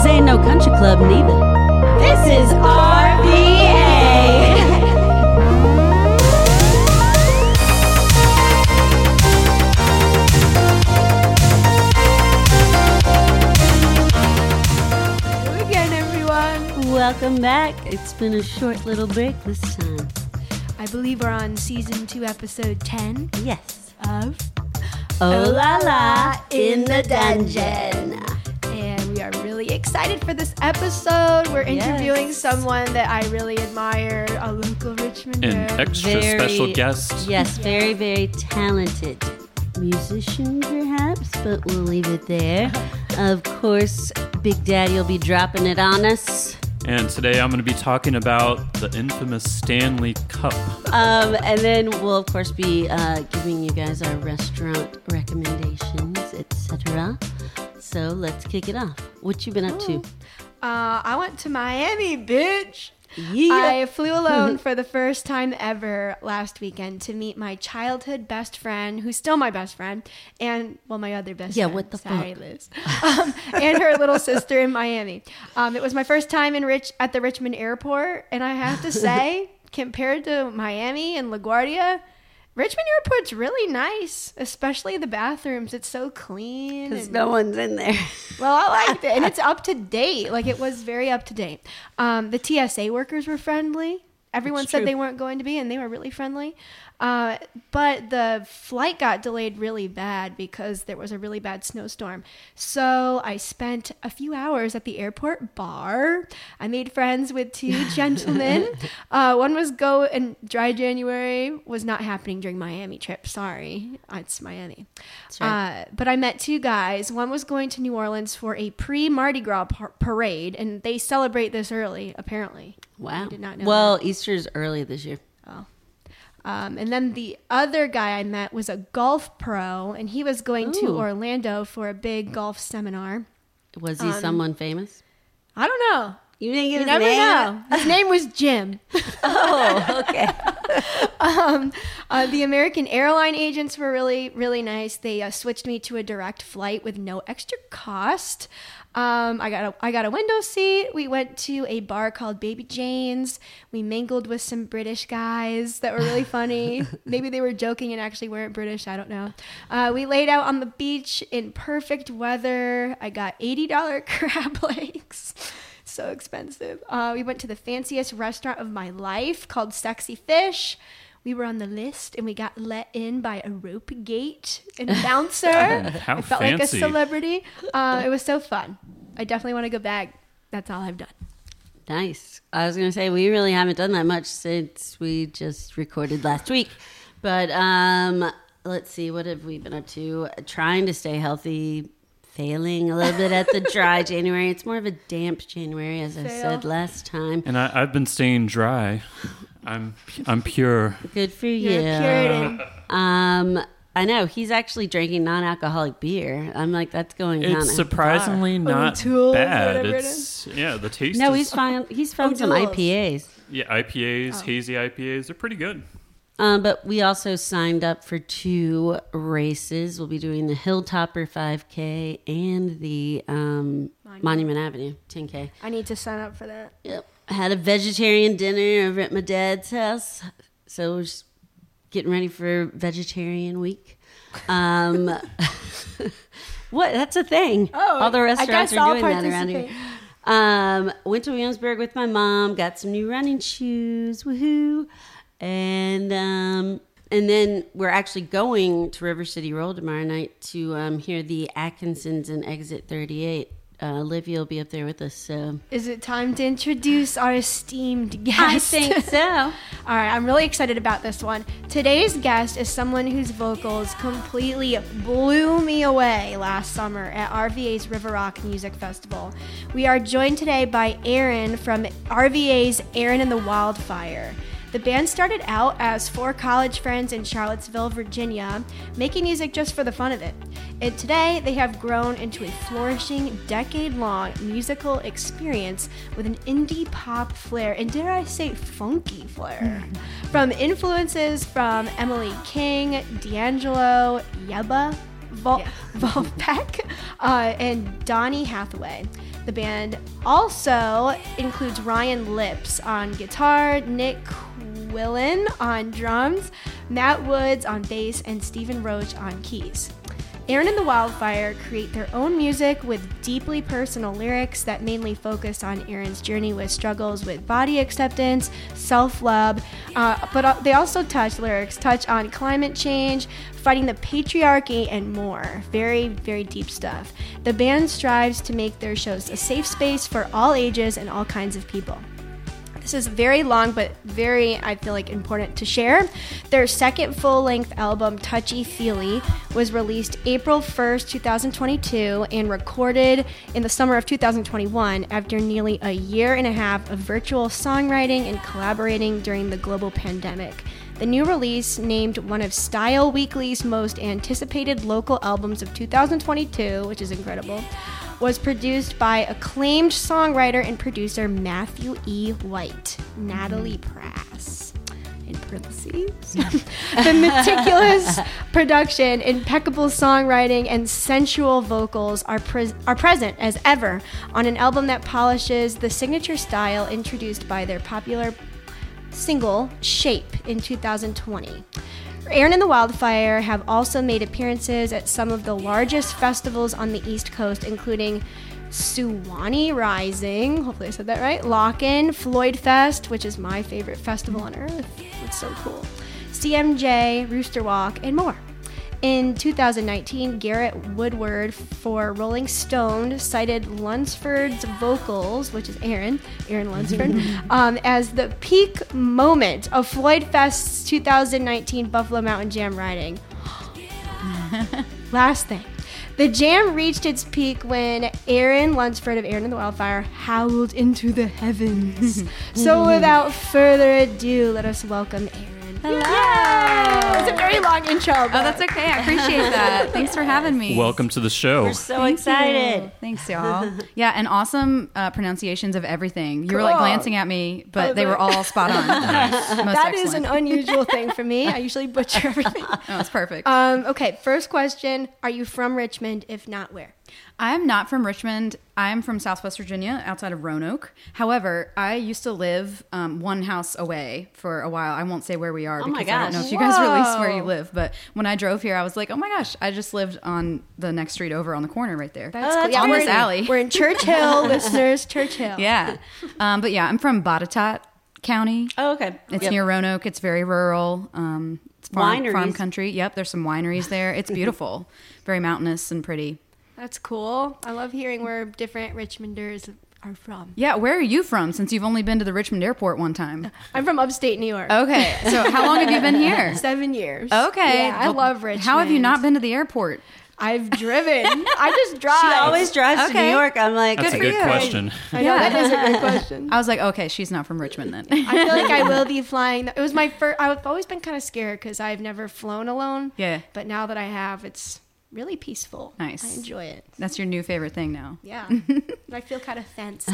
This ain't no country club neither. This is RVA. Hello again, everyone. Welcome back. It's been a short little break this time. I believe we're on season two, episode 10 Yes. of Oh la la in the dungeon. And we are really excited for this episode. We're interviewing Yes. someone that I really admire, a local Richmonder. An extra Very- special guest. Yes, very, very talented musician, perhaps, but we'll leave it there. Of course, Big Daddy will be dropping it on us. And today I'm going to be talking about the infamous Stanley Cup. Um, and then we'll, of course, be uh, giving you guys our restaurant recommendations, etc. So let's kick it off. What you been up to? Uh, I went to Miami, bitch. Yeah. I flew alone for the first time ever last weekend to meet my childhood best friend, who's still my best friend, and well, my other best Yeah, friend. what the Sorry, fuck? Liz. Um, and her little sister in Miami. Um, it was my first time in Rich at the Richmond airport, and I have to say, compared to Miami and LaGuardia. Richmond Airport's really nice, especially the bathrooms. It's so clean. Because no one's in there. well, I liked it, and it's up to date. Like it was very up to date. Um, the TSA workers were friendly. Everyone said true. they weren't going to be, and they were really friendly. Uh, but the flight got delayed really bad because there was a really bad snowstorm. So I spent a few hours at the airport bar. I made friends with two gentlemen. uh, one was go and dry January was not happening during Miami trip. Sorry, it's Miami. right. Uh, but I met two guys. One was going to New Orleans for a pre Mardi Gras par- parade, and they celebrate this early, apparently. Wow. I did not know. well, Easter's early this year. Oh. Um, and then the other guy I met was a golf pro, and he was going to Orlando for a big golf seminar. Was he Um, someone famous? I don't know. You didn't get You his never name? know. His name was Jim. Oh, okay. um, uh, the American airline agents were really, really nice. They uh, switched me to a direct flight with no extra cost. Um, I got a, I got a window seat. We went to a bar called Baby Jane's. We mingled with some British guys that were really funny. Maybe they were joking and actually weren't British. I don't know. Uh, we laid out on the beach in perfect weather. I got eighty dollar crab legs. So expensive. Uh, we went to the fanciest restaurant of my life called Sexy Fish. We were on the list and we got let in by a rope gate and a bouncer. How I felt like a celebrity. Uh, it was so fun. I definitely want to go back. That's all I've done. Nice. I was gonna say we really haven't done that much since we just recorded last week, but um, let's see, what have we been up to? Trying to stay healthy, failing a little bit at the dry January. It's more of a damp January, as I said last time. And I, I've been staying dry. I'm I'm pure. Good for You're a Puritan. Um, I know he's actually drinking non-alcoholic beer. I'm like, that's going down. It's at surprisingly not O'Doul's bad. whatever it It's yeah, the taste. No, is, he's fine. He's found some O'Doul's. IPAs. yeah IPAs, Oh. hazy IPAs. They're pretty good. Um, but we also signed up for two races. We'll be doing the Hilltopper 5K and the um, Monument. Avenue 10K. I need to sign up for that. Yep. I had a vegetarian dinner over at my dad's house. So we're just getting ready for vegetarian week. Um, what? That's a thing. Oh, all the restaurants are doing that around here. Um, went to Williamsburg with my mom. Got some new running shoes. Woohoo! And um, and then we're actually going to River City Roll tomorrow night to um, hear the Atkinsons and Exit 38. Uh, Olivia will be up there with us. So Is it time to introduce our esteemed guest? I think so. All right, I'm really excited about this one. Today's guest is someone whose vocals completely blew me away last summer at RVA's River Rock Music Festival. We are joined today by Erin from RVA's Erin and the Wildfire. The band started out as four college friends in Charlottesville, Virginia, making music just for the fun of it. And today, they have grown into a flourishing, decade long musical experience with an indie pop flair, and dare I say, funky flair. from influences from Emily King, D'Angelo, Yebba, Vol- Vulfpeck, uh, and Donny Hathaway. The band also includes Ryan Lipps on guitar, Nick Quillen on drums, Matt Woods on bass, and Stephen Roach on keys. Erin and the Wildfire create their own music with deeply personal lyrics that mainly focus on Erin's journey with struggles with body acceptance, self love, uh, but uh, they also touch lyrics, touch on climate change, fighting the patriarchy, and more. Very, very deep stuff. The band strives to make their shows a safe space for all ages and all kinds of people. This is very long, but very, I feel like, important to share. Their second full length album, Touchy Feely, was released April 1st, 2022, and recorded in the summer of 2021 after nearly a year and a half of virtual songwriting and collaborating during the global pandemic. The new release, named one of Style Weekly's most anticipated local albums of 2022, which is incredible, was produced by acclaimed songwriter and producer Matthew E. White, Natalie mm-hmm. Prass. In parentheses, the meticulous production, impeccable songwriting, and sensual vocals are, pres are present as ever on an album that polishes the signature style introduced by their popular single Shape in 2020. Erin and the Wildfire have also made appearances at some of the largest festivals on the East Coast, including Suwannee Rising, hopefully I said that right, LOCKN', Floyd Fest, which is my favorite festival on earth. It's so cool. CMJ, Rooster Walk, and more. In 2019, Garrett Woodward for Rolling Stone cited Lunsford's vocals, which is Erin, Erin Lunsford, um, as the peak moment of Floyd Fest's 2019 Buffalo Mountain Jam riding. Last thing. The jam reached its peak when Erin Lunsford of Erin and the Wildfire howled into the heavens. so without further ado, let us welcome Erin. Hello. It's a very long intro. Oh, that's okay. I appreciate that. Thanks for having me. Welcome to the show. We're so excited. Thanks, y'all. Yeah, and awesome uh, pronunciations of everything. You were like glancing at me, but Oh, they were all spot on. Nice. Most That is an unusual thing for me. I usually butcher everything. Oh, it's perfect. Um, okay, first question. Are you from Richmond? If not, where? I'm not from Richmond. I'm from Southwest Virginia, outside of Roanoke. However, I used to live um, one house away for a while. I won't say where we are Oh because I don't know gosh. if you guys release where you live. But when I drove here, I was like, oh my gosh, I just lived on the next street over on the corner right there. That's Oh, that's on we're this alley. We're in Church Hill, listeners. Church Hill. yeah. Um, but yeah, I'm from Botetourt County. Oh, okay. It's Yep. near Roanoke. It's very rural. Um, it's farm, farm country. Yep, there's some wineries there. It's beautiful, very mountainous and pretty. That's cool. I love hearing where different Richmonders are from. Yeah, where are you from? Since you've only been to the Richmond airport one time. I'm from upstate New York. Okay, so how long have you been here? Seven years. Okay, Yeah, I well, love Richmond. How have you not been to the airport? I've driven. I just drive. She always drives to Okay. New York. I'm like, That's Good a for good you. question. I know that is a good question. I was like, okay, she's not from Richmond then. I feel like I will be flying. It was my first. I've always been kind of scared because I've never flown alone. Yeah. But now that I have, it's really peaceful. Nice. I enjoy it. That's your new favorite thing now. Yeah. I feel kind of fancy.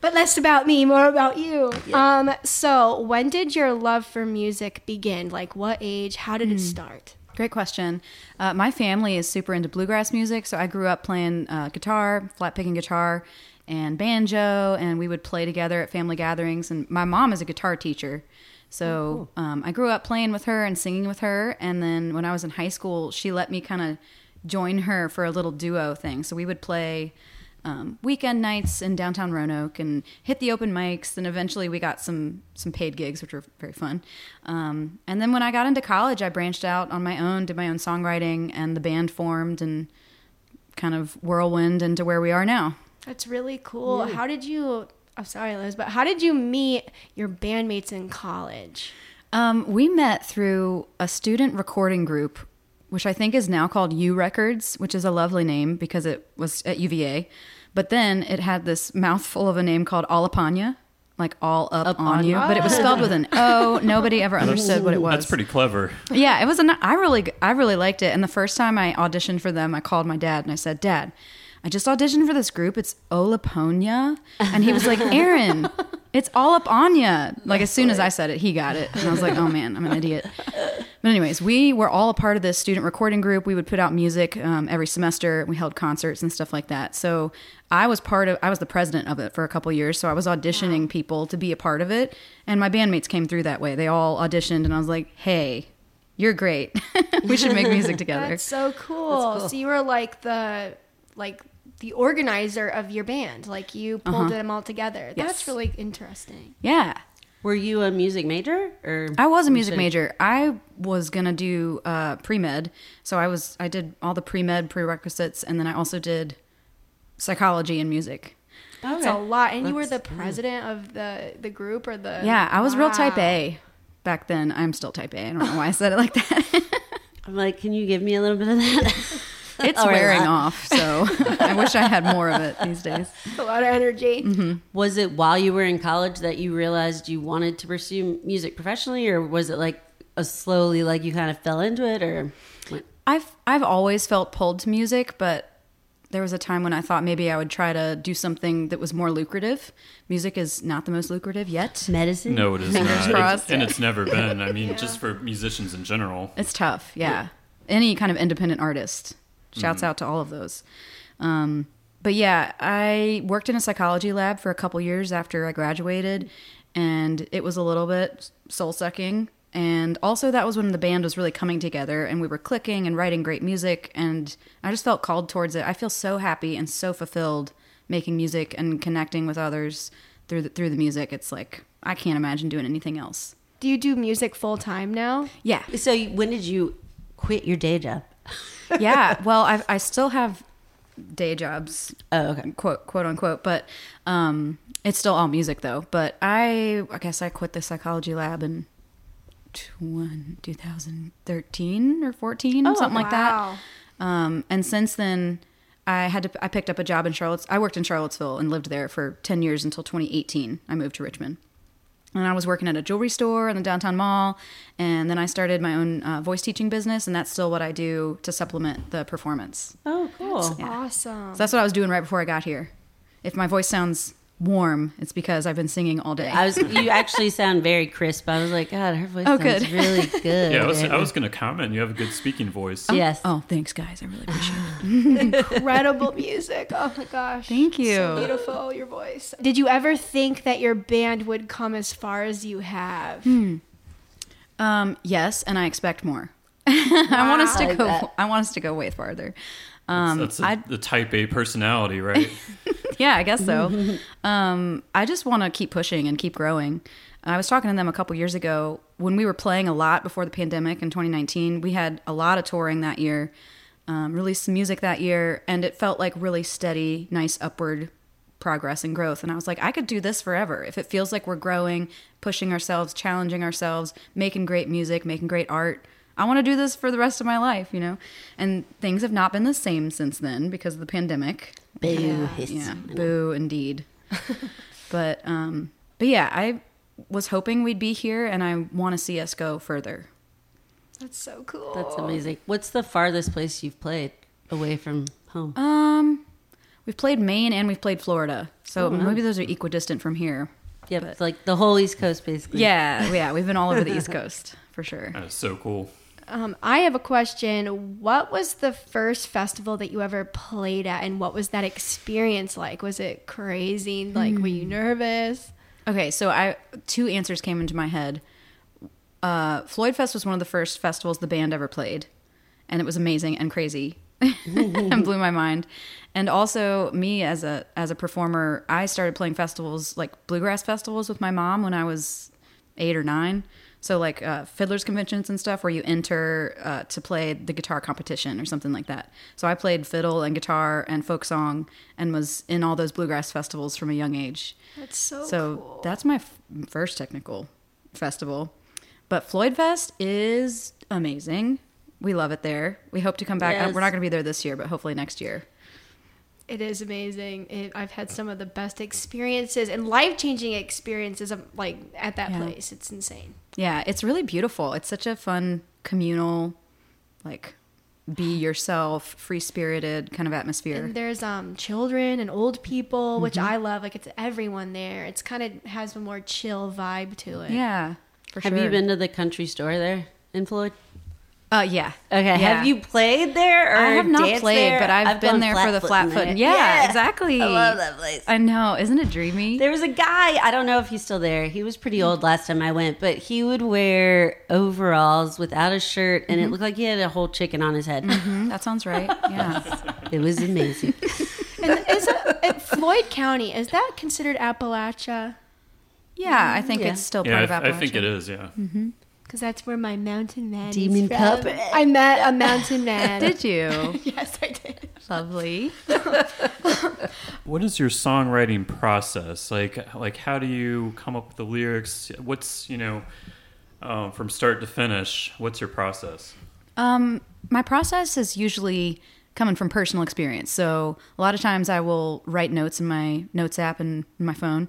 but less about me, more about you. Um. So, when did your love for music begin? Like, what age? How did it start? Great question. Uh, my family is super into bluegrass music, so I grew up playing uh, guitar, flat picking guitar, and banjo, and we would play together at family gatherings. And my mom is a guitar teacher, so um, I grew up playing with her and singing with her. And then when I was in high school, she let me kind of join her for a little duo thing. So we would play um, weekend nights in downtown Roanoke and hit the open mics. And eventually we got some some paid gigs, which were very fun. Um, and then when I got into college, I branched out on my own, did my own songwriting, and the band formed and kind of whirlwind into where we are now. That's really cool. How did you? I'm sorry, Liz, but how did you meet your bandmates in college? Um, we met through a student recording group, which I think is now called U Records, which is a lovely name because it was at UVA. But then it had this mouthful of a name called Alapanya, like all up, Up on on you. you. But it was spelled with an O. Nobody ever understood what it was. That's pretty clever. Yeah, it was. A, I really, I really liked it. And the first time I auditioned for them, I called my dad and I said, "Dad, I just auditioned for this group. It's Olaponia," and he was like, "Erin, it's all up on ya." Like as soon as I said it, he got it, and I was like, "Oh man, I'm an idiot." But anyways, we were all a part of this student recording group. We would put out music um, every semester. We held concerts and stuff like that. So I was part of. I was the president of it for a couple years. So I was auditioning people to be a part of it, and my bandmates came through that way. They all auditioned, and I was like, "Hey, you're great. we should make music together." That's so cool. cool. So you were like the like the organizer of your band. Like you pulled them all together. That's Uh-huh. Yes. really interesting. yeah. Were you a music major or I was a music studying- major. I was gonna do uh, pre med, so I was I did all the pre med prerequisites, and then I also did psychology and music. That's Okay. a lot. And you were the president of the the group or the Yeah, I was real type A back then. I'm still type A. I don't know why I said it like that. I'm like, can you give me a little bit of that? it's Or wearing lot. off, so I wish I had more of it these days. A lot of energy. Mm-hmm. Was it while you were in college that you realized you wanted to pursue music professionally, or was it like a slowly, like you kind of fell into it, or I've I've always felt pulled to music, but there was a time when I thought maybe I would try to do something that was more lucrative. Music is not the most lucrative yet. medicine? No, it is Fingers not. crossed. And it's never been. I mean, just for musicians in general. It's tough, yeah. Any kind of independent artist. Shouts out to all of those. Um, but yeah, I worked in a psychology lab for a couple years after I graduated, and it was a little bit soul sucking. And also, that was when the band was really coming together and we were clicking and writing great music. And I just felt called towards it. I feel so happy and so fulfilled making music and connecting with others through the, through the music. It's like, I can't imagine doing anything else. Do you do music full time now? Yeah. So when did you quit your day job? yeah. Well, I I still have day jobs, Oh, okay. quote quote unquote, but um, it's still all music though. But I I guess I quit the psychology lab in 2013 or 14, something like that. Um, and since then, I had to. I picked up a job in Charlotte. I worked in Charlottesville and lived there for ten years until 2018. I moved to Richmond, and I was working at a jewelry store in the downtown mall. And then I started my own uh, voice teaching business, and that's still what I do to supplement the performance. Oh, cool. Awesome. So that's what I was doing right before I got here. If my voice sounds warm, it's because I've been singing all day. I was. You actually sound very crisp. I was like, God, her voice Oh, sounds good. really good. Yeah, I was, I was going to comment. You have a good speaking voice. Oh, yes. oh, thanks, guys. I really appreciate it. Incredible music. Oh my gosh. Thank you. So beautiful, your voice. Did you ever think that your band would come as far as you have? Um, yes, and I expect more. I want us to Like go. that. I want us to go way farther. Um, That's a, I the type A personality, right? yeah, I guess so. um, I just want to keep pushing and keep growing. I was talking to them a couple years ago when we were playing a lot before the pandemic in 2019. We had a lot of touring that year, um, released some music that year, and it felt like really steady, nice upward progress and growth. And I was like, I could do this forever. If it feels like we're growing, pushing ourselves, challenging ourselves, making great music, making great art. I want to do this for the rest of my life, you know? And things have not been the same since then because of the pandemic. Boo. hiss. Yeah, boo indeed. but um but yeah, I was hoping we'd be here and I want to see us go further. That's so cool. That's amazing. What's the farthest place you've played away from home? Um we've played Maine and we've played Florida. So maybe those are equidistant from here. yep, it's like the whole East Coast, basically. Yeah, yeah, we've been all over the East Coast for sure. That is so cool. Um, I have a question. What was the first festival that you ever played at, and what was that experience like? Was it crazy? Like, were you nervous? Okay, so I two answers came into my head. Uh, Floyd Fest was one of the first festivals the band ever played, and it was amazing and crazy, and blew my mind. And also, me as a as a performer, I started playing festivals like bluegrass festivals with my mom when I was eight or nine. So like uh, fiddlers conventions and stuff, where you enter uh, to play the guitar competition or something like that. So I played fiddle and guitar and folk song, and was in all those bluegrass festivals from a young age. That's so, So cool. that's my f- first technical festival. But Floyd Fest is amazing. We love it there. We hope to come back. Yes. We're not going to be there this year, but hopefully next year. It is amazing. It, I've had some of the best experiences and life changing experiences of, like at that Yeah. place. It's insane. Yeah, it's really beautiful. It's such a fun communal, like be yourself, free spirited kind of atmosphere. And there's um children and old people, which Mm-hmm. I love. Like it's everyone there. It's kind of has a more chill vibe to it. yeah, for Have sure. you been to the country store there in Floyd? Uh, yeah. Okay, Yeah. have you played there? Or I have not played, there? but I've, been there for the flat-footing foot. there. Yeah, exactly. I love that place. I know. Isn't it dreamy? There was a guy, I don't know if he's still there. He was pretty old last time I went, but he would wear overalls without a shirt and it looked like he had a whole chicken on his head. Mhm, that sounds right. Yeah. It was amazing. And is it, it- Floyd County is that considered Appalachia? Yeah, I think Yeah. it's still Yeah, part I, of Appalachia. I think it is. Yeah. Because that's where my mountain man Demon is from. Cup. I met a mountain man. Did you? yes, I did. Lovely. What is your songwriting process like? Like, how do you come up with the lyrics? What's you know, um, from start to finish? What's your process? Um, my process is usually coming from personal experience. So a lot of times I will write notes in my notes app and in my phone.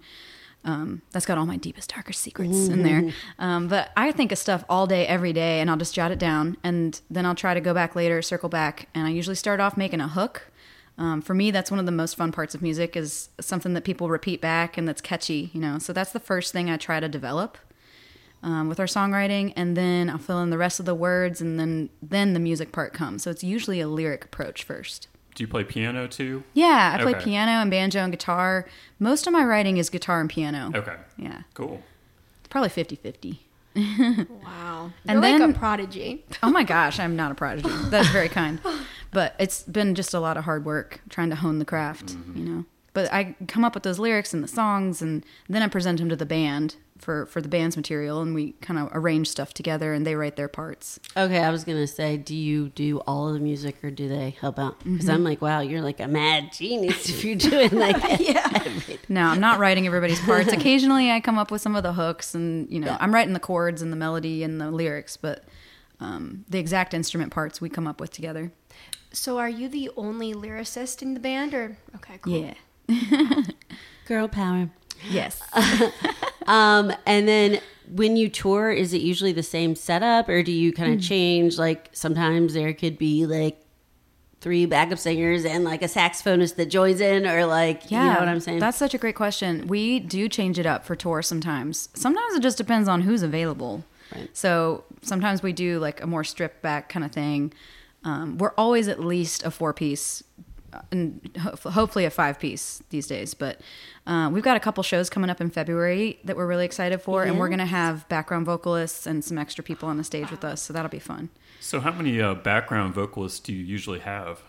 Um, that's got all my deepest, darkest secrets in there. Um, but I think of stuff all day, every day, and I'll just jot it down, and then I'll try to go back later, circle back, and I usually start off making a hook. Um, for me, that's one of the most fun parts of music is something that people repeat back and that's catchy, you know. So that's the first thing I try to develop um, with our songwriting, and then I'll fill in the rest of the words, and then then the music part comes. So it's usually a lyric approach first. Do you play piano too? Yeah, I play Okay. piano and banjo and guitar. Most of my writing is guitar and piano. Okay. Yeah, Cool. probably 50 50. Wow. And You're like then- a prodigy. Oh my gosh, I'm not a prodigy. That's very kind. But it's been just a lot of hard work trying to hone the craft, mm-hmm. you know. But I come up with those lyrics and the songs, and then I present them to the band for, for the band's material, and we kind of arrange stuff together, and they write their parts. Okay, I was gonna say, do you do all of the music or do they help out? Because I'm like, wow, you're like a mad genius if you're doing like yeah. No, I'm not writing everybody's parts. Occasionally, I come up with some of the hooks, and you know, I'm writing the chords and the melody and the lyrics, but um, the exact instrument parts we come up with together. So are you the only lyricist in the band, or okay, cool. Yeah. Girl power. Yes. Um, and then when you tour, is it usually the same setup, or do you kind of change? Like sometimes there could be like three backup singers and like a saxophonist that joins in, or like Yeah, you know what I'm saying? That's such a great question. We do change it up for tour sometimes. Sometimes it just depends on who's available. Right. So sometimes we do like a more stripped back kind of thing. Um, we're always at least a four piece, and ho- hopefully a five piece these days. But uh, we've got a couple shows coming up in February that we're really excited for, and we're gonna have background vocalists and some extra people on the stage with us. So that'll be fun. So, how many uh, background vocalists do you usually have?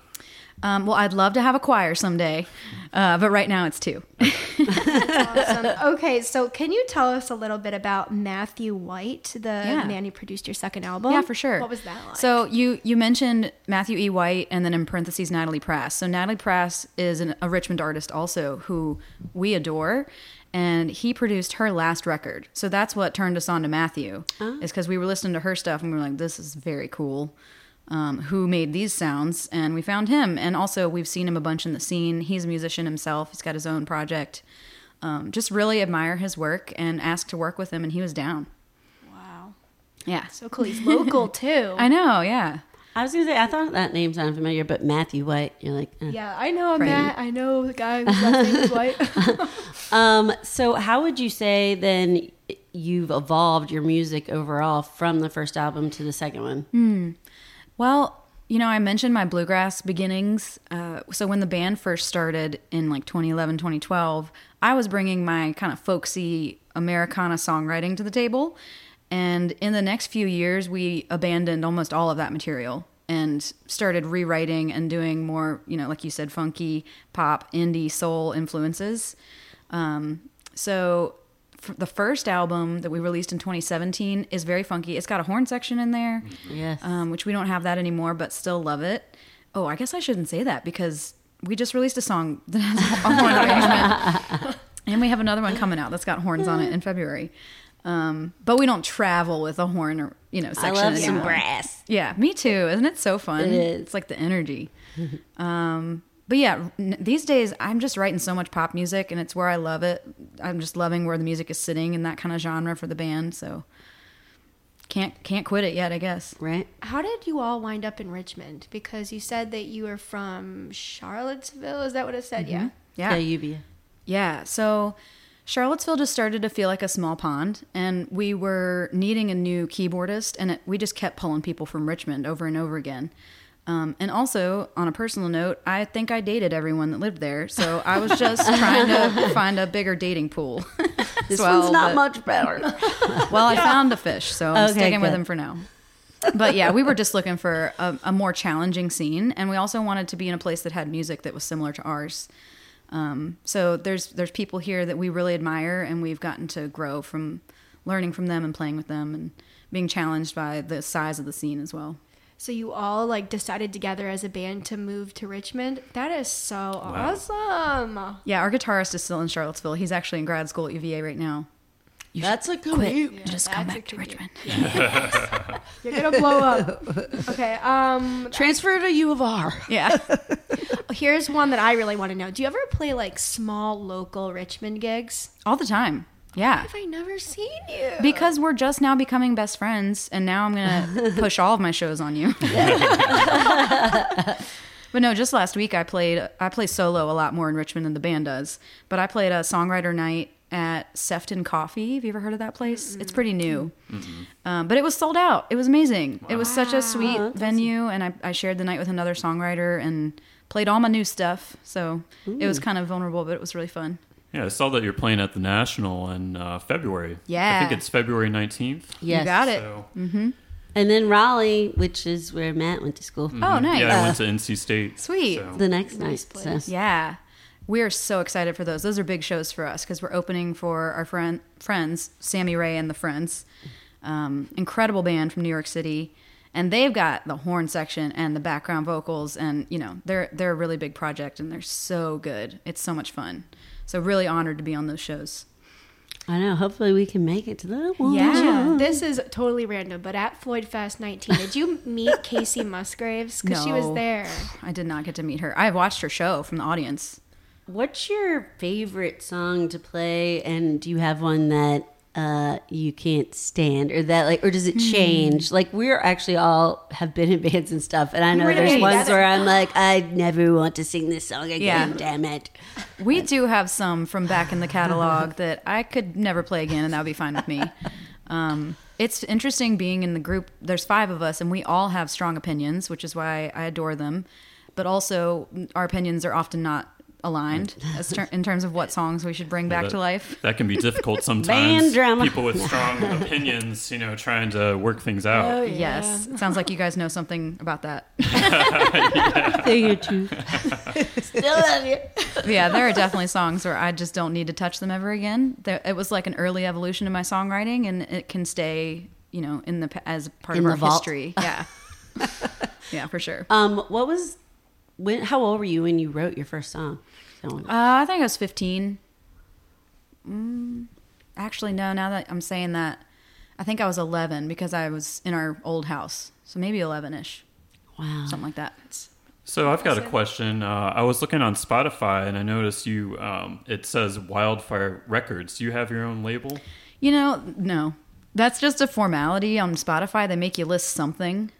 Um, well, I'd love to have a choir someday, uh, but right now it's two. Awesome. okay, so can you tell us a little bit about Matthew White, the Yeah. man who produced your second album? Yeah, for sure. What was that like? So you you mentioned Matthew E. White, and then in parentheses Natalie Prass. So Natalie Prass is an, a Richmond artist also who we adore, and he produced her last record. So that's what turned us on to Matthew, is because we were listening to her stuff and we were like, this is very cool. Um, who made these sounds? And we found him, and also we've seen him a bunch in the scene. He's a musician himself. He's got his own project. Um, just really admire his work and asked to work with him, and he was down. wow, Yeah, so cool. He's local too. I know. Yeah. I was gonna say I thought that name sounded familiar, but Matthew White, you're like, eh. yeah, I know Right. Matt. I know the guy whose last name is White. Um, so how would you say then you've evolved your music overall from the first album to the second one? Well, you know, I mentioned my bluegrass beginnings. Uh, so when the band first started in like 2011, 2012, I was bringing my kind of folksy Americana songwriting to the table. And in the next few years, we abandoned almost all of that material and started rewriting and doing more, you know, like you said, funky, pop, indie, soul influences. Um, so the first album that we released in 2017 is very funky. It's got a horn section in there Yes. um, which we don't have that anymore, but still love it. Oh, I guess I shouldn't say that because we just released a song that has a horn arrangement, and we have another one coming out that's got horns on it in February. Um, but we don't travel with a horn or you know I section love some brass. Yeah, me too. Isn't it so fun? It is. It's like the energy. um, but yeah, n- these days I'm just writing so much pop music, and it's where I love it. I'm just loving where the music is sitting in that kind of genre for the band. So can't can't quit it yet, I guess. Right? How did you all wind up in Richmond? Because you said that you were from Charlottesville. Is that what it said? Mm-hmm. Yeah. Yeah. Yeah, UVA. Yeah. So Charlottesville just started to feel like a small pond, and we were needing a new keyboardist, and it, we just kept pulling people from Richmond over and over again. Um, and also, on a personal note, I think I dated everyone that lived there, so I was just trying to find a bigger dating pool. This Well, one's not but- much better. Well, I found a fish, so I'm Okay, sticking with him for now. But yeah, we were just looking for a, a more challenging scene, and we also wanted to be in a place that had music that was similar to ours. Um, so there's there's people here that we really admire, and we've gotten to grow from learning from them and playing with them, and being challenged by the size of the scene as well. So you all like decided together as a band to move to Richmond. That is so awesome. Yeah, our guitarist is still in Charlottesville. He's actually in grad school at UVA right now. You That's a commute. just come back to commute. Richmond. You're gonna blow up. Okay. Um. Transfer to U of R. Yeah. Here's one that I really want to know. Do you ever play like small local Richmond gigs? All the time. Yeah. Have I never seen you? Because we're just now becoming best friends, and now I'm gonna push all of my shows on you. but no, just last week I played. I play solo a lot more in Richmond than the band does. But I played a songwriter night at Sefton Coffee. Have you ever heard of that place? It's pretty new, um, but it was sold out. It was amazing. It was such a sweet venue, and I, I shared the night with another songwriter and played all my new stuff. So it was kind of vulnerable, but it was really fun. Yeah, I saw that you're playing at the National in uh, February. Yeah. I think it's February 19th. Yes. You got it. So, And then Raleigh, which is where Matt went to school, Oh, nice. yeah, I went to NC State. Sweet. so- the next night. place. So. Yeah. We are so excited for those. Those are big shows for us because we're opening for our friend friends, Sammy Rae and the Friends. Um, incredible band from New York City. And they've got the horn section and the background vocals and you know, they're they're a really big project and they're so good. It's so much fun. So really honored to be on those shows. I know. Hopefully, we can make it to that one. Yeah. This is totally random, but at Floyd Fest 19, did you meet Kacey Musgraves? Because she was there. I did not get to meet her. I watched her show from the audience. What's your favorite song to play? And do you have one that uh, you can't stand, or that like, or does it Hmm. change? Like we're actually all have been in bands and stuff, and I know there's ones where I'm like, I never want to sing this song again. Yeah. Damn it. We do have some from back in the catalog that I could never play again, and that would be fine with me. Um, it's interesting being in the group. There's five of us, and we all have strong opinions, which is why I adore them. But also, our opinions are often not aligned as ter- in terms of what songs we should bring back that, to life. That can be difficult Band sometimes. drama. People with strong opinions, you know, trying to work things Oh, out. Yes, it sounds like you guys know something about that. Say your truth. Still love you. Yeah, there are definitely songs where I just don't need to touch them ever again. There, it was like an early evolution of my songwriting, and it can stay, you know, in the as part In of the our vault. history. Yeah, yeah, for sure. Um, what was when? How old were you when you wrote your first song? Uh, I think I was fifteen. Mm, actually, no. Now that I'm saying that, I think I was eleven because I was in our old house, so maybe eleven-ish, wow. something like that. So I've got a question. Uh, I was looking on Spotify and I noticed you. Um, it says Wildfire Records. Do you have your own label? You know, no. That's just a formality on Spotify. They make you list something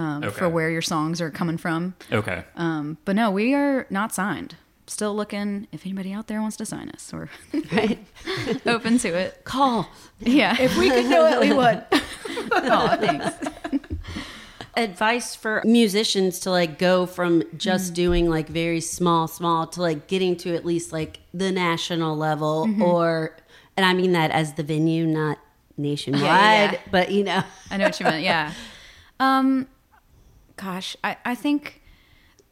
um, Okay. for where your songs are coming from. Okay. Um, but no, we are not signed. Still looking if anybody out there wants to sign us. We're Right? open to it. Call. Yeah. If we could do it, we would. oh, thanks. advice for musicians to like go from just doing like very small small to like getting to at least like the national level or and i mean that as the venue not nationwide Yeah, yeah. but you know I know what you meant. Yeah. Um, gosh, I, I think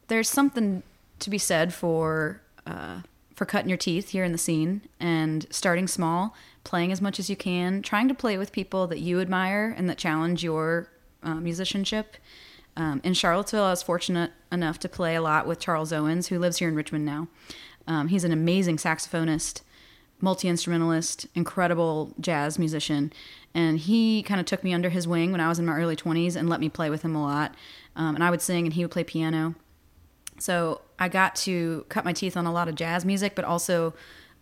there's something to be said for uh, for cutting your teeth here in the scene and starting small, playing as much as you can, trying to play with people that you admire and that challenge your uh, musicianship. Um, in Charlottesville, I was fortunate enough to play a lot with Charles Owens, who lives here in Richmond now. Um, he's an amazing saxophonist, multi instrumentalist, incredible jazz musician. And he kind of took me under his wing when I was in my early 20s and let me play with him a lot. Um, and I would sing and he would play piano. So I got to cut my teeth on a lot of jazz music, but also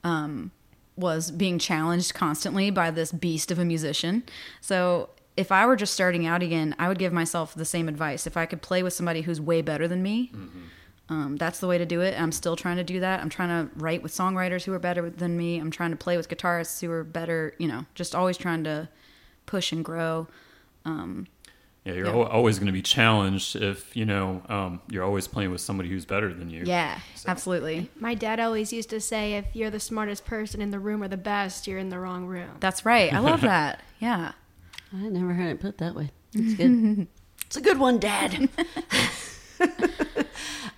um, was being challenged constantly by this beast of a musician. So if I were just starting out again, I would give myself the same advice. If I could play with somebody who's way better than me, um, that's the way to do it. I'm still trying to do that. I'm trying to write with songwriters who are better than me. I'm trying to play with guitarists who are better. You know, just always trying to push and grow. Um, Yeah, you're Yeah. always going to be challenged if you know um, you're always playing with somebody who's better than you. yeah, So- absolutely. My dad always used to say, if you're the smartest person in the room or the best, you're in the wrong room. That's right. I love that. Yeah. I never heard it put that way. It's good. it's a good one, Dad.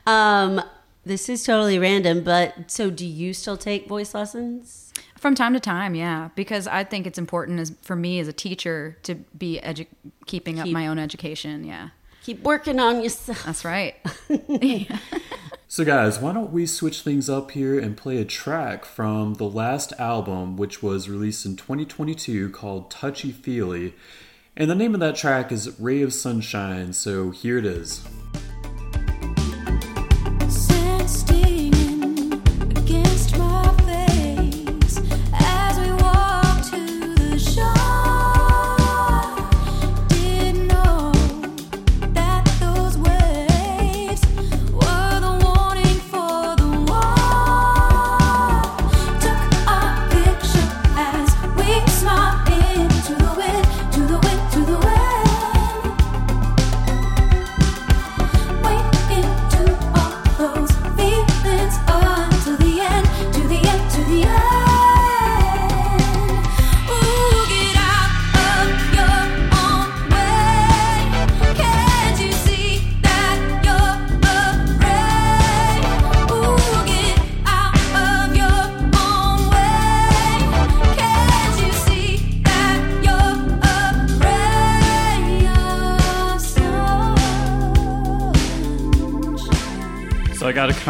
um, this is totally random, but so do you still take voice lessons? From time to time, yeah, because I think it's important as for me as a teacher to be edu- keeping up my own education. Yeah, Keep working on yourself. that's right. So, guys, why don't we switch things up here and play a track from the last album, which was released in 2022 called Touchy Feely. And the name of that track is Ray of Sunshine, so here it is.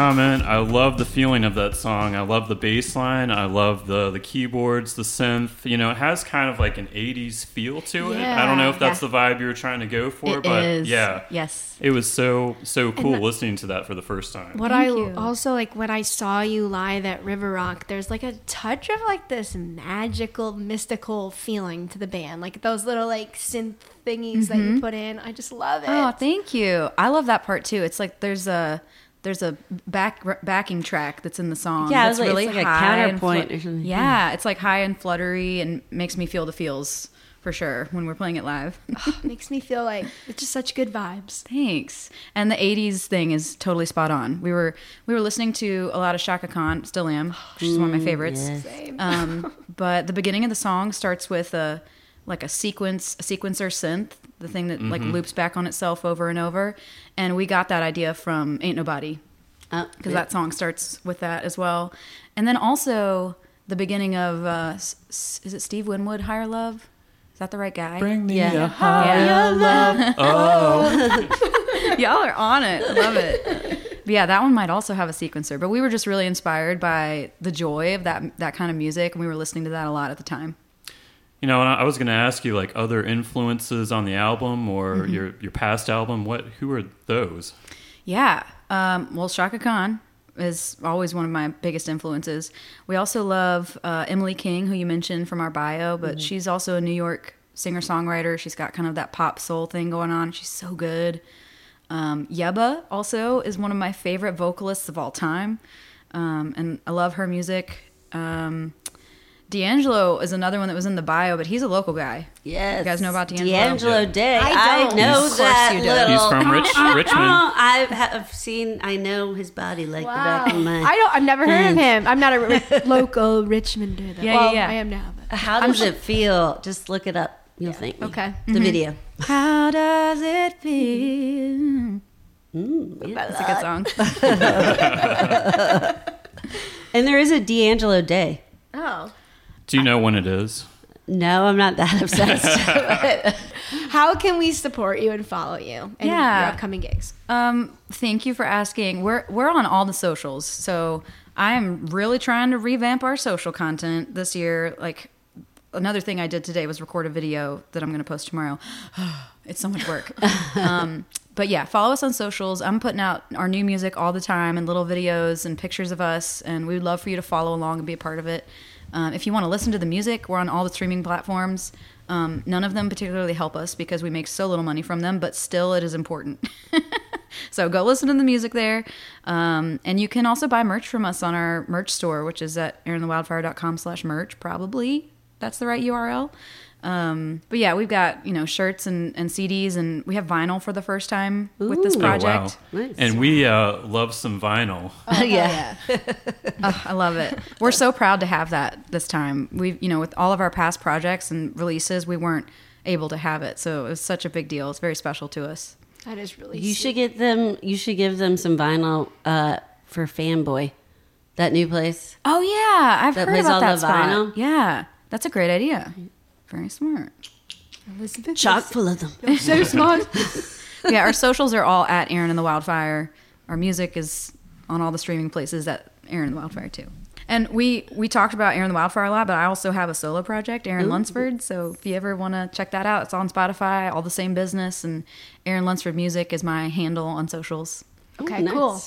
Comment. I love the feeling of that song. I love the bass line. I love the the keyboards, the synth. You know, it has kind of like an 80s feel to it. I don't know if that's Yeah. the vibe you were trying to go for, It but is. yeah. Yes. It was so so cool that- listening to that for the first time. What Thank I you. also like when I saw you live at River Rock, there's like a touch of like this magical, mystical feeling to the band. Like those little like synth thingies that you mm-hmm. put in. I just love it. Oh, thank you. I love that part too. It's like there's a there's a back backing track that's in the song. Yeah, it that's was like- really it's like high and counterpoint flu- or something. Yeah, it's like high and fluttery and makes me feel the feels for sure when we're playing it live. Makes me feel like it's just such good vibes. Thanks. And the '80s thing is totally spot on. We were we were listening to a lot of Chaka Khan, still am. She's one of my favorites. yes. Same. Um, but the beginning of the song starts with a like a sequence, a sequencer synth, the thing that like loops back on itself over and over. And we got that idea from Ain't Nobody Uh, because that song starts with that as well. And then also the beginning of uh, s- s- is it Steve Winwood, Higher Love? Is that the right guy? Bring me Yeah. a higher love. Oh, Y'all are on it. I love it. But yeah, that one might also have a sequencer. But we were just really inspired by the joy of that that kind of music, and we were listening to that a lot at the time. You know, and I I was going to ask you like other influences on the album or Mm-hmm. your your past album. What who are those? Yeah. Um, well, Chaka Khan is always one of my biggest influences. We also love uh, Emily King, who you mentioned from our bio, but she's also a New York singer songwriter. She's got kind of that pop soul thing going on. She's so good. Um, Yebba also is one of my favorite vocalists of all time, um, and I love her music. Um, D'Angelo is another one that was in the bio, but he's a local guy. Yes. You guys know about D'Angelo? D'Angelo Yeah. Day. I I, don't. know Of course that you do. little. He's from Rich, Richmond. I have seen. I know his body like the back of my. I don't. I've never heard of him. I'm not a local Richmonder. Though. Yeah, well, yeah, yeah. I am now. But. How does it feel? Just look it up. You'll thank me. Okay. The video. How does it feel? Mm, yeah. That's a good song. And there is a D'Angelo Day. Oh. Do you know when it is? No, I'm not that obsessed. How can we support you and follow you and Yeah. your upcoming gigs? Um, thank you for asking. We're we're on all the socials, so I'm really trying to revamp our social content this year. Like another thing I did today was record a video that I'm going to post tomorrow. it's so much work. um, but yeah, follow us on socials. I'm putting out our new music all the time and little videos and pictures of us, and we would love for you to follow along and be a part of it. Um, if you want to listen to the music, we're on all the streaming platforms. Um, none of them particularly help us because we make so little money from them, but still, it is important. so go listen to the music there. Um, and you can also buy merch from us on our merch store, which is at aaronthewildfire.com slash merch. Probably that's the right URL. Um, but yeah, we've got, you know, shirts and, and CDs and we have vinyl for the first time with this Ooh. Oh, project. wow. Nice. And we uh, love some vinyl. yeah. Ugh, I love it. We're so proud to have that this time. We, you know, with all of our past projects and releases, we weren't able to have it, so it was such a big deal. It's very special to us. That is really. You sweet. should get them. You should give them some vinyl uh, for Fanboy, that new place. Oh yeah, I've That heard plays about all that the spot. vinyl? Yeah, that's a great idea. Very smart. Elizabeth. Chock full of them. You're so smart. yeah, our socials are all at Erin and the Wildfire. Our music is on all the streaming places at Erin and the Wildfire too. And we we talked about Erin and the Wildfire a lot, but I also have a solo project, Erin Lunsford. So if you ever want to check that out, it's on Spotify, all the same business, and Erin Lunsford Music is my handle on socials. Okay, Ooh, nice. cool.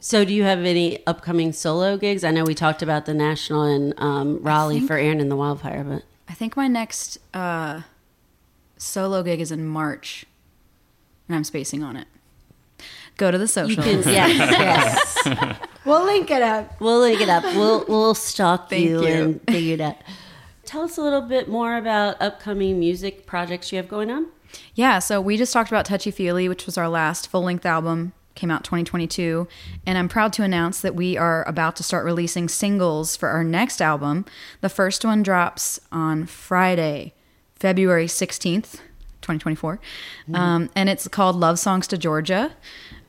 So, do you have any upcoming solo gigs? I know we talked about the national in um, Raleigh for Erin and the Wildfire, but I think my next uh, solo gig is in March, and I'm spacing on it. Go to the you socials. Yes, yes. We'll link it up. We'll link it up. We'll we'll stalk Thank you, you. and figure it out. Tell us a little bit more about upcoming music projects you have going on. Yeah, so we just talked about Touchy Feely, which was our last full length album, came out 2022. And I'm proud to announce that we are about to start releasing singles for our next album. The first one drops on Friday, February 16th, 2024. Um, and it's called Love Songs to Georgia.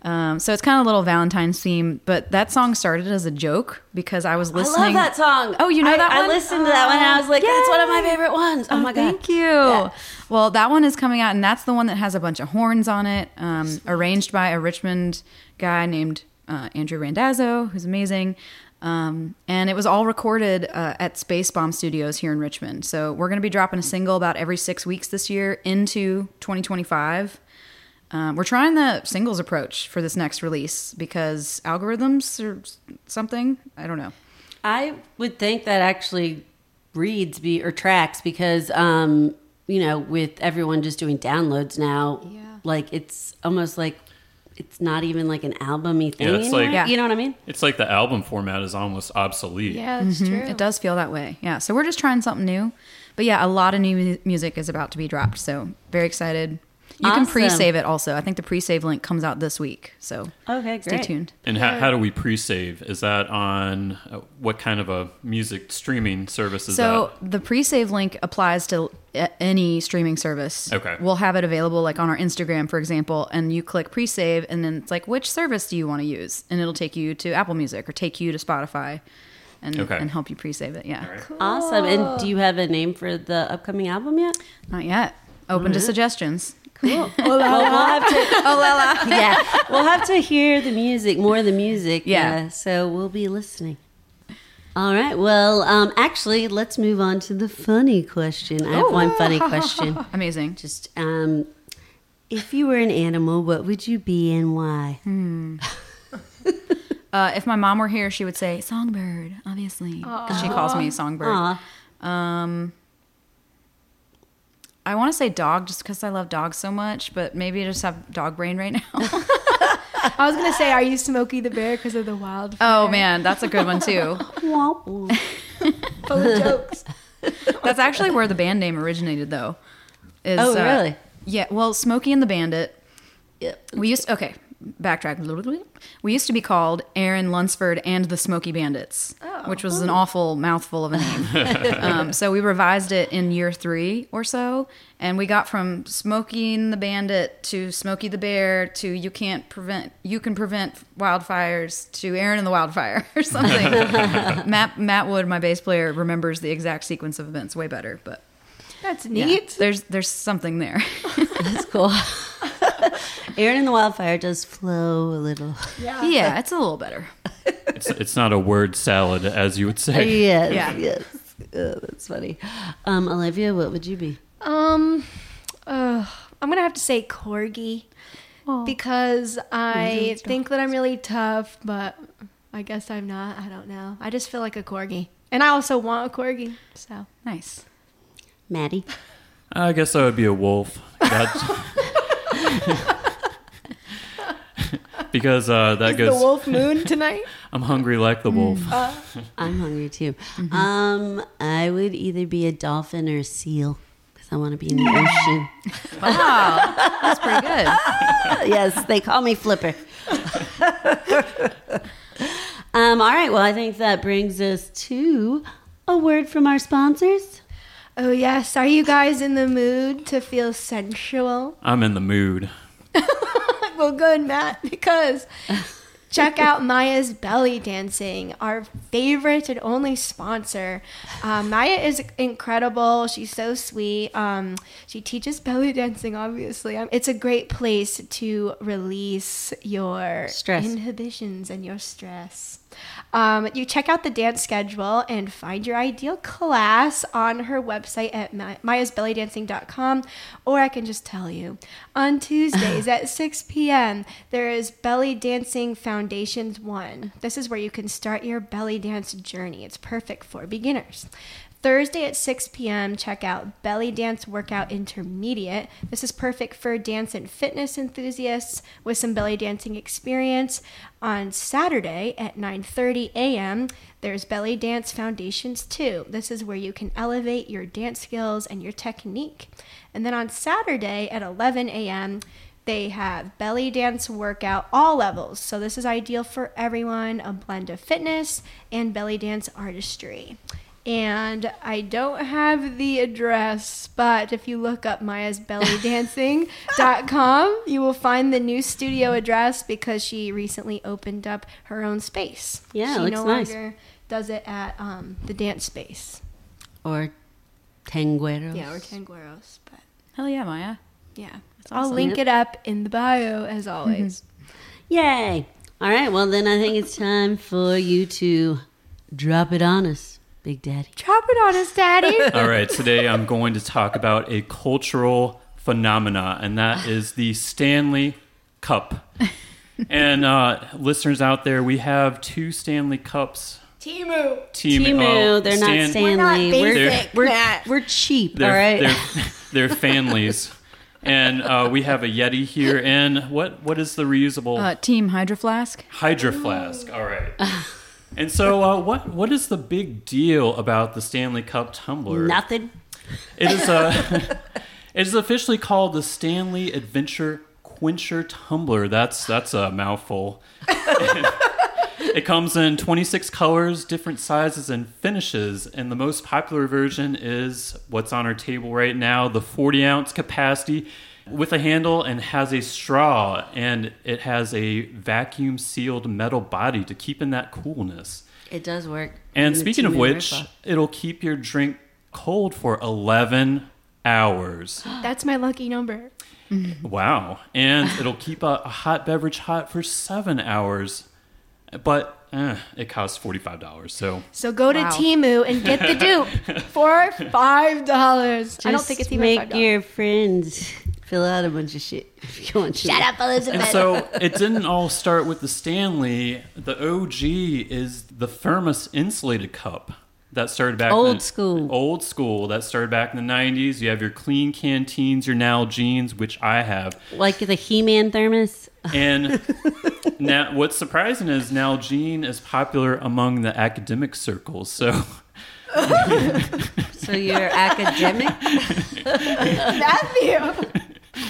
Um, so it's kind of a little Valentine's theme, but that song started as a joke because I was listening. I love that song. Oh, you know I, that I listened to that one. and I was like, that's one of my favorite ones. Oh, my god! Thank you. Well, that one is coming out, and that's the one that has a bunch of horns on it, um, arranged by a Richmond guy named uh, Andrew Randazzo, who's amazing. Um, and it was all recorded uh, at Spacebomb Studios here in Richmond. So we're going to be dropping a single about every six weeks this year into 2025. Um, we're trying the singles approach for this next release because algorithms or something. I don't know. I would think that actually reads be or tracks because um, you know, with everyone just doing downloads now, Yeah. like it's almost like it's not even like an albumy thing Yeah, it's anymore. like- Yeah. You know what I mean? It's like the album format is almost obsolete. Yeah, that's true. It does feel that way. Yeah. So we're just trying something new. But yeah, a lot of new music is about to be dropped. So very excited. You can pre-save it also. I think the pre-save link comes out this week. So Okay, stay tuned. And how, how do we pre-save? Is that on uh, what kind of a music streaming service is So that? the pre-save link applies to any streaming service. Okay. We'll have it available like on our Instagram, for example, and you click pre-save and then it's like which service do you want to use? And it'll take you to Apple Music or take you to Spotify and, Okay. and help you pre-save it. Yeah. Awesome. And do you have a name for the upcoming album yet? Not yet. Open to suggestions. Cool. well, we'll have to. Oh, Lala. yeah, we'll have to hear the music, more of the music. Yeah. uh, so we'll be listening. All right. Well, um, actually, let's move on to the funny question. I have one funny question. Amazing. Just, um, if you were an animal, what would you be and why? Uh, if my mom were here, she would say songbird, obviously, she calls me songbird. Aw. I want to say dog just because I love dogs so much, but maybe I just have dog brain right now. I was gonna say, are you Smokey the Bear because of the wild? oh man, that's a good one too. Full of jokes. That's actually where the band name originated, though. Is, Oh, uh, really? Yeah. Well, Smokey and the Bandit. Yep. We used okay. Backtrack. We used to be called Erin Lunsford and the Smoky Bandits, which was an awful mouthful of a name. um, so we revised it in year three or so, and we got from Smokey and the Bandit to Smokey the Bear to you can't prevent you can prevent wildfires to Erin and the Wildfire or something. Matt Matt Wood, my bass player, remembers the exact sequence of events way better, but That's yeah, neat. there's there's something there. That's cool. Erin and the Wildfire does flow a little. Yeah. yeah, it's a little better. It's, it's not a word salad, as you would say. Yes, Yeah. yes. Oh, that's funny. Um, Olivia, what would you be? Um, uh, I'm gonna have to say corgi because I think that I'm really tough, but I guess I'm not. I don't know. I just feel like a corgi, and I also want a corgi. So Nice. Maddie. I guess I would be a wolf. That- because uh, that Is goes. the wolf moon tonight? I'm hungry like the wolf. I'm hungry too. Mm-hmm. Um, I would either be a dolphin or a seal because I want to be in the ocean. Wow, that's pretty good. yes, they call me Flipper. um, all right. Well, I think that brings us to a word from our sponsors. Oh yes. Are you guys in the mood to feel sensual? I'm in the mood. Well, good, Matt, because check out Maya's belly dancing, our favorite and only sponsor. Um, Maya is incredible. She's so sweet. Um, she teaches belly dancing, obviously. Um, it's a great place to release your Stress. inhibitions and your stress. Um, you check out the dance schedule and find your ideal class on her website at ma- mayasbellydancing.com. Or I can just tell you on Tuesdays at 6 p.m., there is Belly Dancing Foundations 1. This is where you can start your belly dance journey. It's perfect for beginners. Thursday at 6 p.m., check out Belly Dance Workout Intermediate. This is perfect for dance and fitness enthusiasts with some belly dancing experience. On Saturday at 9:30 a.m., there's Belly Dance Foundations 2. This is where you can elevate your dance skills and your technique. And then on Saturday at 11 a.m., they have belly dance workout all levels. So this is ideal for everyone, a blend of fitness and belly dance artistry. And I don't have the address, but if you look up maya's mayasbellydancing.com, you will find the new studio address because she recently opened up her own space. Yeah, she looks no nice. longer does it at um, the dance space. Or Tangueros. Yeah, or Tangueros, but Hell yeah, Maya. yeah. I'll awesome. link it up in the bio as always. Yay. All right. Well, then I think it's time for you to drop it on us, Big Daddy. Drop it on us, Daddy. All right, today I'm going to talk about a cultural phenomena, and that is the Stanley Cup. And uh, listeners out there, we have two Stanley Cups. Temu. Team, Temu, oh, they're Stan- not Stanley. not We're, basic, we're, Matt. we're cheap, They're, all right? they're, they're families. And uh, we have a Yeti here, and what what is the reusable Uh, team Hydro Flask. Hydro Flask? All right. And so, uh, what what is the big deal about the Stanley Cup tumbler? Nothing. It is uh, it is officially called the Stanley Adventure Quencher Tumbler. That's that's a mouthful. it comes in 26 colors, different sizes and finishes, and the most popular version is what's on our table right now, the 40 ounce capacity with a handle and has a straw and it has a vacuum sealed metal body to keep in that coolness. It does work. And In speaking of which, ripoff. it'll keep your drink cold for 11 hours. That's my lucky number. wow. And it'll keep a, a hot beverage hot for seven hours. But eh, it costs $45. So So go to Wow. Temu and get the dupe for five dollars. I don't think it's even make five dollars. your friends fill out a bunch of shit if you want to. Shut up, Elizabeth. And so it didn't all start with the Stanley. The OG is the thermos insulated cup that started back in Old the- school. Old school that started back in the 90s. You have your clean canteens, your Nalgene's, which I have. Like the He-Man thermos. And now, what's surprising is now Nalgene is popular among the academic circles. So, So you're academic. Matthew.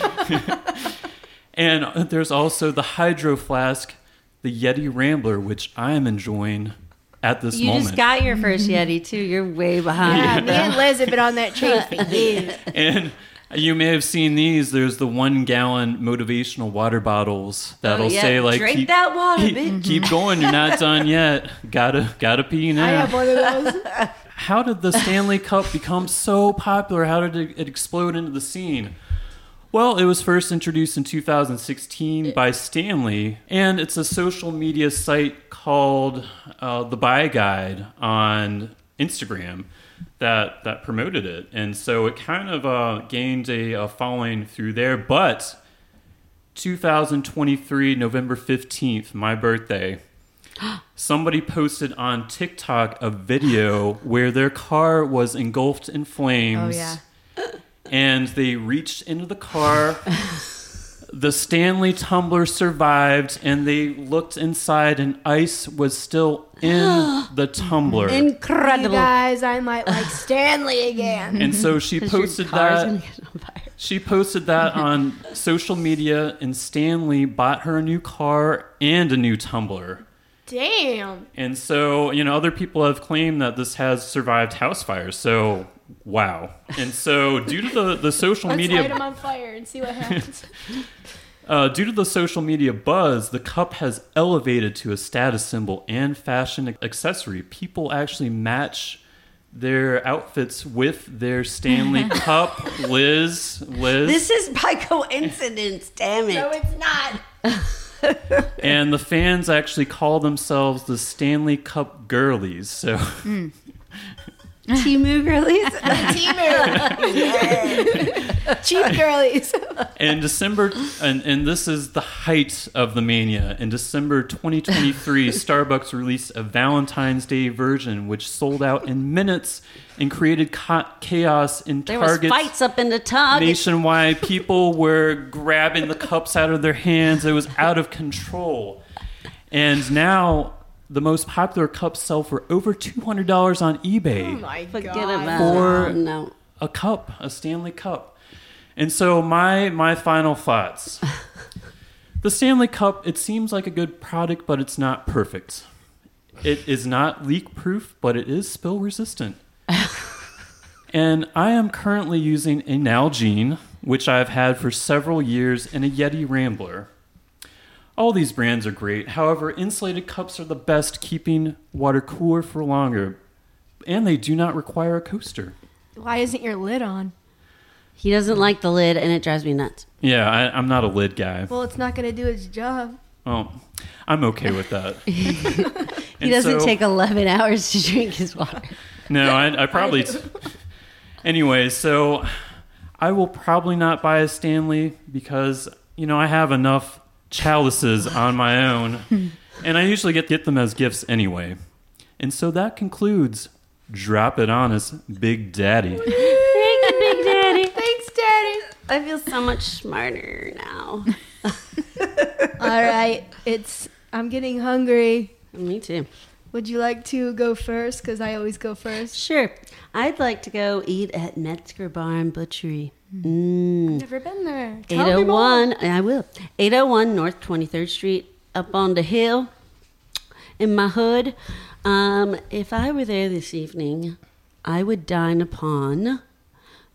and there's also the Hydro Flask, the Yeti Rambler, which I am enjoying at this You moment. You just got your first mm-hmm. Yeti too. You're way behind. Yeah, me and Liz have been on that train for years. and you may have seen these. There's the one gallon motivational water bottles that'll Oh, yeah. say like, Drink keep, that water, keep, bitch. keep mm-hmm. going. You're not done yet. Gotta gotta pee now. I now. have one of those. How did the Stanley Cup become so popular? How did it, it explode into the scene? Well, it was first introduced in 2016 by Stanley, and it's a social media site called uh, the Buy Guide on Instagram that that promoted it, and so it kind of uh, gained a, a following through there. But 2023, November 15th, my birthday, somebody posted on TikTok a video where their car was engulfed in flames. Oh, yeah. And they reached into the car, the Stanley tumbler survived, and they looked inside, and ice was still in the tumbler. You Incredible. guys, I might like Stanley again. and so she 'Cause your posted that. gonna get on fire. She posted that on social media, and Stanley bought her a new car and a new tumbler. Damn. And so, you know, other people have claimed that this has survived house fires. So, wow. And so, due to the, the social Let's media light him on fire and see what happens. Uh, due to the social media buzz, the cup has elevated to a status symbol and fashion accessory. People actually match their outfits with their Stanley Cup. Liz, Liz, This is by coincidence. Damn it. no, it's not. and the fans actually call themselves the Stanley Cup Girlies. So, Temu girlies. Cheap girlies. in December, and, and this is the height of the mania. In December 2023, Starbucks released a Valentine's Day version, which sold out in minutes and created ca- chaos in There was Target's fights up in the tub. nationwide. People were grabbing the cups out of their hands. It was out of control. And now the most popular cups sell for over $200 on eBay. Oh my Forget God. about For- No. a cup, a Stanley Cup. And so my my final thoughts. the Stanley Cup, it seems like a good product, but it's not perfect. It is not leak proof, but it is spill resistant. and I am currently using a Nalgene, which I've had for several years, and a Yeti Rambler. All these brands are great. However, insulated cups are the best, keeping water cooler for longer, and they do not require a coaster. Why isn't your lid on? He doesn't like the lid, and it drives me nuts. Yeah, I, I'm not a lid guy. Well, it's not going to do its job. Well, I'm okay with that. He doesn't take 11 hours to drink his water. No, I, I probably. T- anyway, so I will probably not buy a Stanley because you know I have enough chalices on my own, hmm. and I usually get get them as gifts anyway. And so that concludes. Drop it on us, Big Daddy. Thank you, Big Daddy. Thanks, Daddy. I feel so much smarter now. All right, it's. I'm getting hungry. Me too. Would you like to go first? Because I always go first. Sure. I'd like to go eat at Metzger Bar and Butchery. Mm. Never been there. Tell me more. 801, I will. 801 North 23rd Street, up on the hill in my hood. Um, if I were there this evening, I would dine upon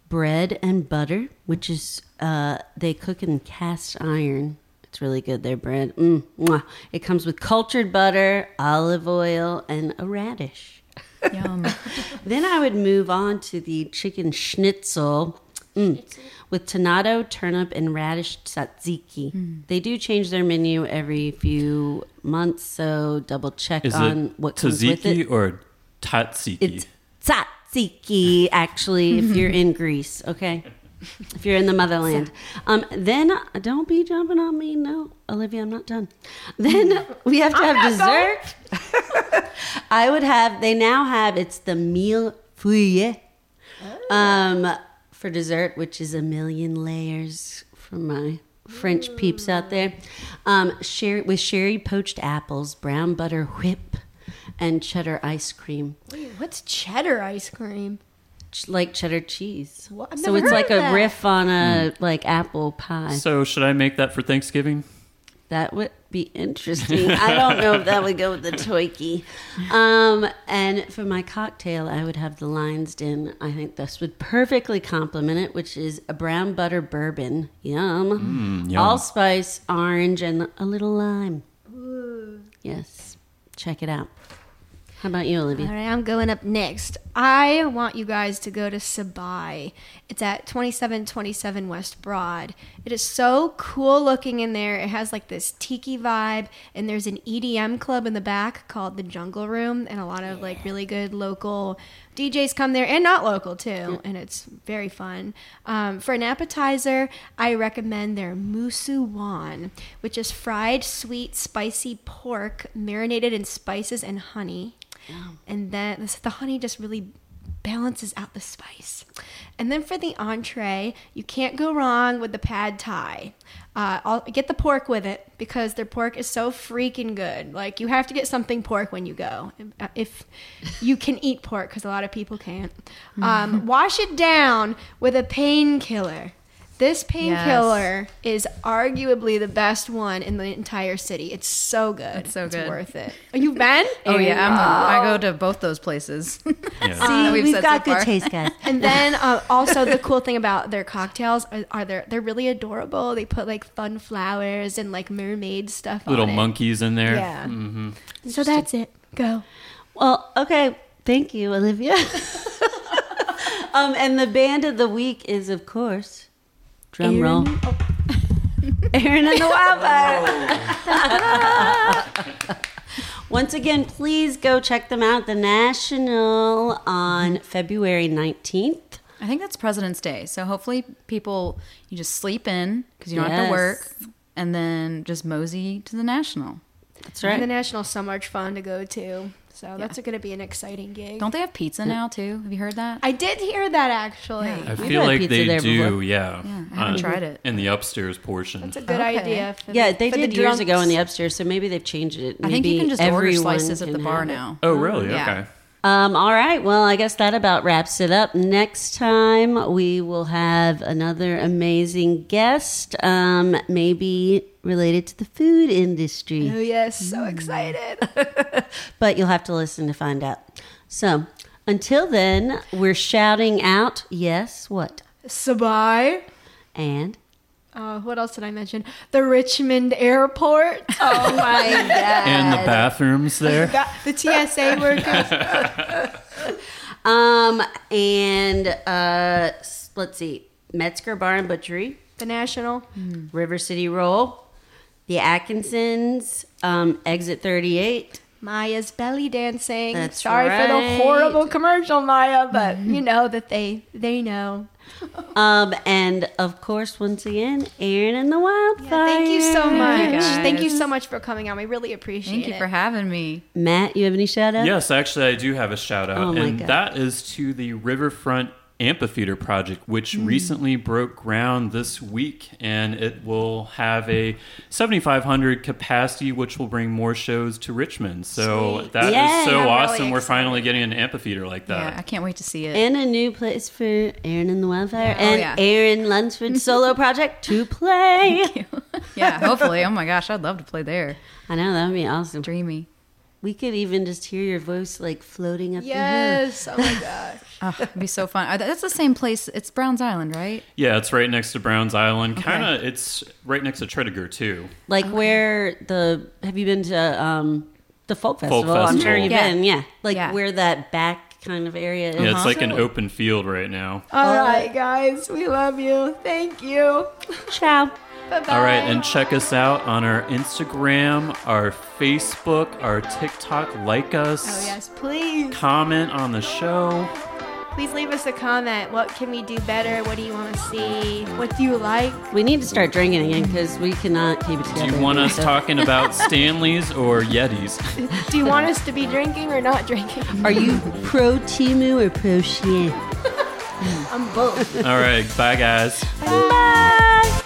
bread and butter, which is, uh, they cook in cast iron. It's really good, their bread. Mm. It comes with cultured butter, olive oil, and a radish. Yum. Then I would move on to the chicken schnitzel mm, with tomato, turnip, and radish tzatziki. They do change their menu every few months, so double check Is on it what comes with tzatziki it. or tatsiki? It's tzatziki, actually, if you're in Greece, okay? If you're in the motherland. Um, then uh, don't be jumping on me. No, Olivia, I'm not done. Then we have to have dessert. I would have, they now have, it's the meal fouille um, for dessert, which is a million layers for my French peeps out there. Um, sherry, with sherry poached apples, brown butter whip, and cheddar ice cream. Wait, what's cheddar ice cream? Ch- like cheddar cheese. What? So it's like a that. riff on a like apple pie. so should I make that for Thanksgiving? That would be interesting. I don't know if that would go with the toiki. Um, and for my cocktail, I would have the Lion's Den. I think this would perfectly complement it, which is a brown butter bourbon. Yum. Mm, yum. Allspice, orange, and a little lime. Yes. Check it out. How about you, Olivia? All right, I'm going up next. I want you guys to go to Sabai. It's at 2727 West Broad. It is so cool looking in there. It has like this tiki vibe, and there's an EDM club in the back called the Jungle Room, and a lot of like really good local DJs come there, and not local too, and it's very fun. Um, for an appetizer, I recommend their musu wan, which is fried sweet spicy pork marinated in spices and honey and then this, the honey just really balances out the spice. And then for the entree, you can't go wrong with the pad thai. Uh, I'll get the pork with it because their pork is so freaking good. Like you have to get something pork when you go, Uh, if you can eat pork, because a lot of people can't. Um, wash it down with a painkiller. This painkiller is arguably the best one in the entire city. It's so good. It's so good. worth it. Oh, you've been? Oh yeah, I'm, I go to both those places. Yeah. that we've we've got so good far. taste, guys. And then uh, also the cool thing about their cocktails are, are they're they're really adorable. They put like fun flowers and like mermaid stuff. Little on it. monkeys in there. Yeah. hmm So that's it. Go. Well, okay. Thank you, Olivia. um, and the band of the week is, of course, drum roll, Erin- oh, Erin and the Wildfire. Once again, please go check them out. The National on February 19th. I think that's President's Day, so hopefully people you just sleep in because you don't have to work, and then just mosey to the National. That's And the right. national's so much fun to go to. So that's going to be an exciting gig. Don't they have pizza now too? Have you heard that? I did hear that actually. Yeah. I We've feel had like pizza they there do, before. yeah. Yeah, I haven't Uh, tried it. In the upstairs portion. That's a good Okay. idea. For Yeah, they for did the years ago in the upstairs, so maybe they've changed it. I think you can just order everyone slices at the bar now. oh, really? Yeah. Okay. Um, all right. Well, I guess that about wraps it up. Next time we will have another amazing guest, um, maybe related to the food industry, Oh yes, so excited. but you'll have to listen to find out. So until then, we're shouting out, yes, what? Sabai. And Uh, what else did I mention? The Richmond Airport. Oh my god. And the bathrooms there. Got the TSA workers. um and uh let's see. Metzger Bar and Butchery, The National. River City Roll, the Atkinsons, um, Exit 38. Maya's belly dancing. That's Sorry for the horrible commercial, Maya, but you know that they they know. Um, and of course, once again, Erin and the Wildfire. Thank you so much. you, Thank you so much for coming on. We really appreciate it. Thank you it. for having me. Matt, you have any shout outs? Yes, actually, I do have a shout out, Oh my and God. that is to the Riverfront Amphitheater project, which Mm. recently broke ground this week, and it will have a 7,500 capacity, which will bring more shows to Richmond. So Sweet. that is Yay. so I'm really awesome. We're finally getting an amphitheater like that. Yeah, I can't wait to see it. And a new place for Erin and the Wildfire Oh, and yeah. Erin Lunsford's solo project to play. yeah, hopefully. Oh my gosh, I'd love to play there. I know that would be awesome. Dreamy. We could even just hear your voice like floating up Yes. Oh my gosh. Oh, it'd be so fun. That's the same place. It's Browns Island, right? Yeah, it's right next to Browns Island. Kind of, it's right next to Tredegar too. the hill. Like where the have you been to um the folk festival? Folk I'm sure you've Yeah. been. Yeah, like Yeah. where that back kind of area is. Yeah, it's like an open field right now. All right, guys. We love you. Thank you. Ciao. Bye bye. All right, and check us out on our Instagram, our Facebook, our TikTok. Like us. Oh yes, please. Comment on the show. Please leave us a comment. What can we do better? What do you want to see? What do you like? We need to start drinking again because we cannot keep it together. Do you want us So- talking about Stanleys or Yetis? Do you want us to be drinking or not drinking? Are you pro Temu or pro Shein? I'm both. All right, bye guys. Bye.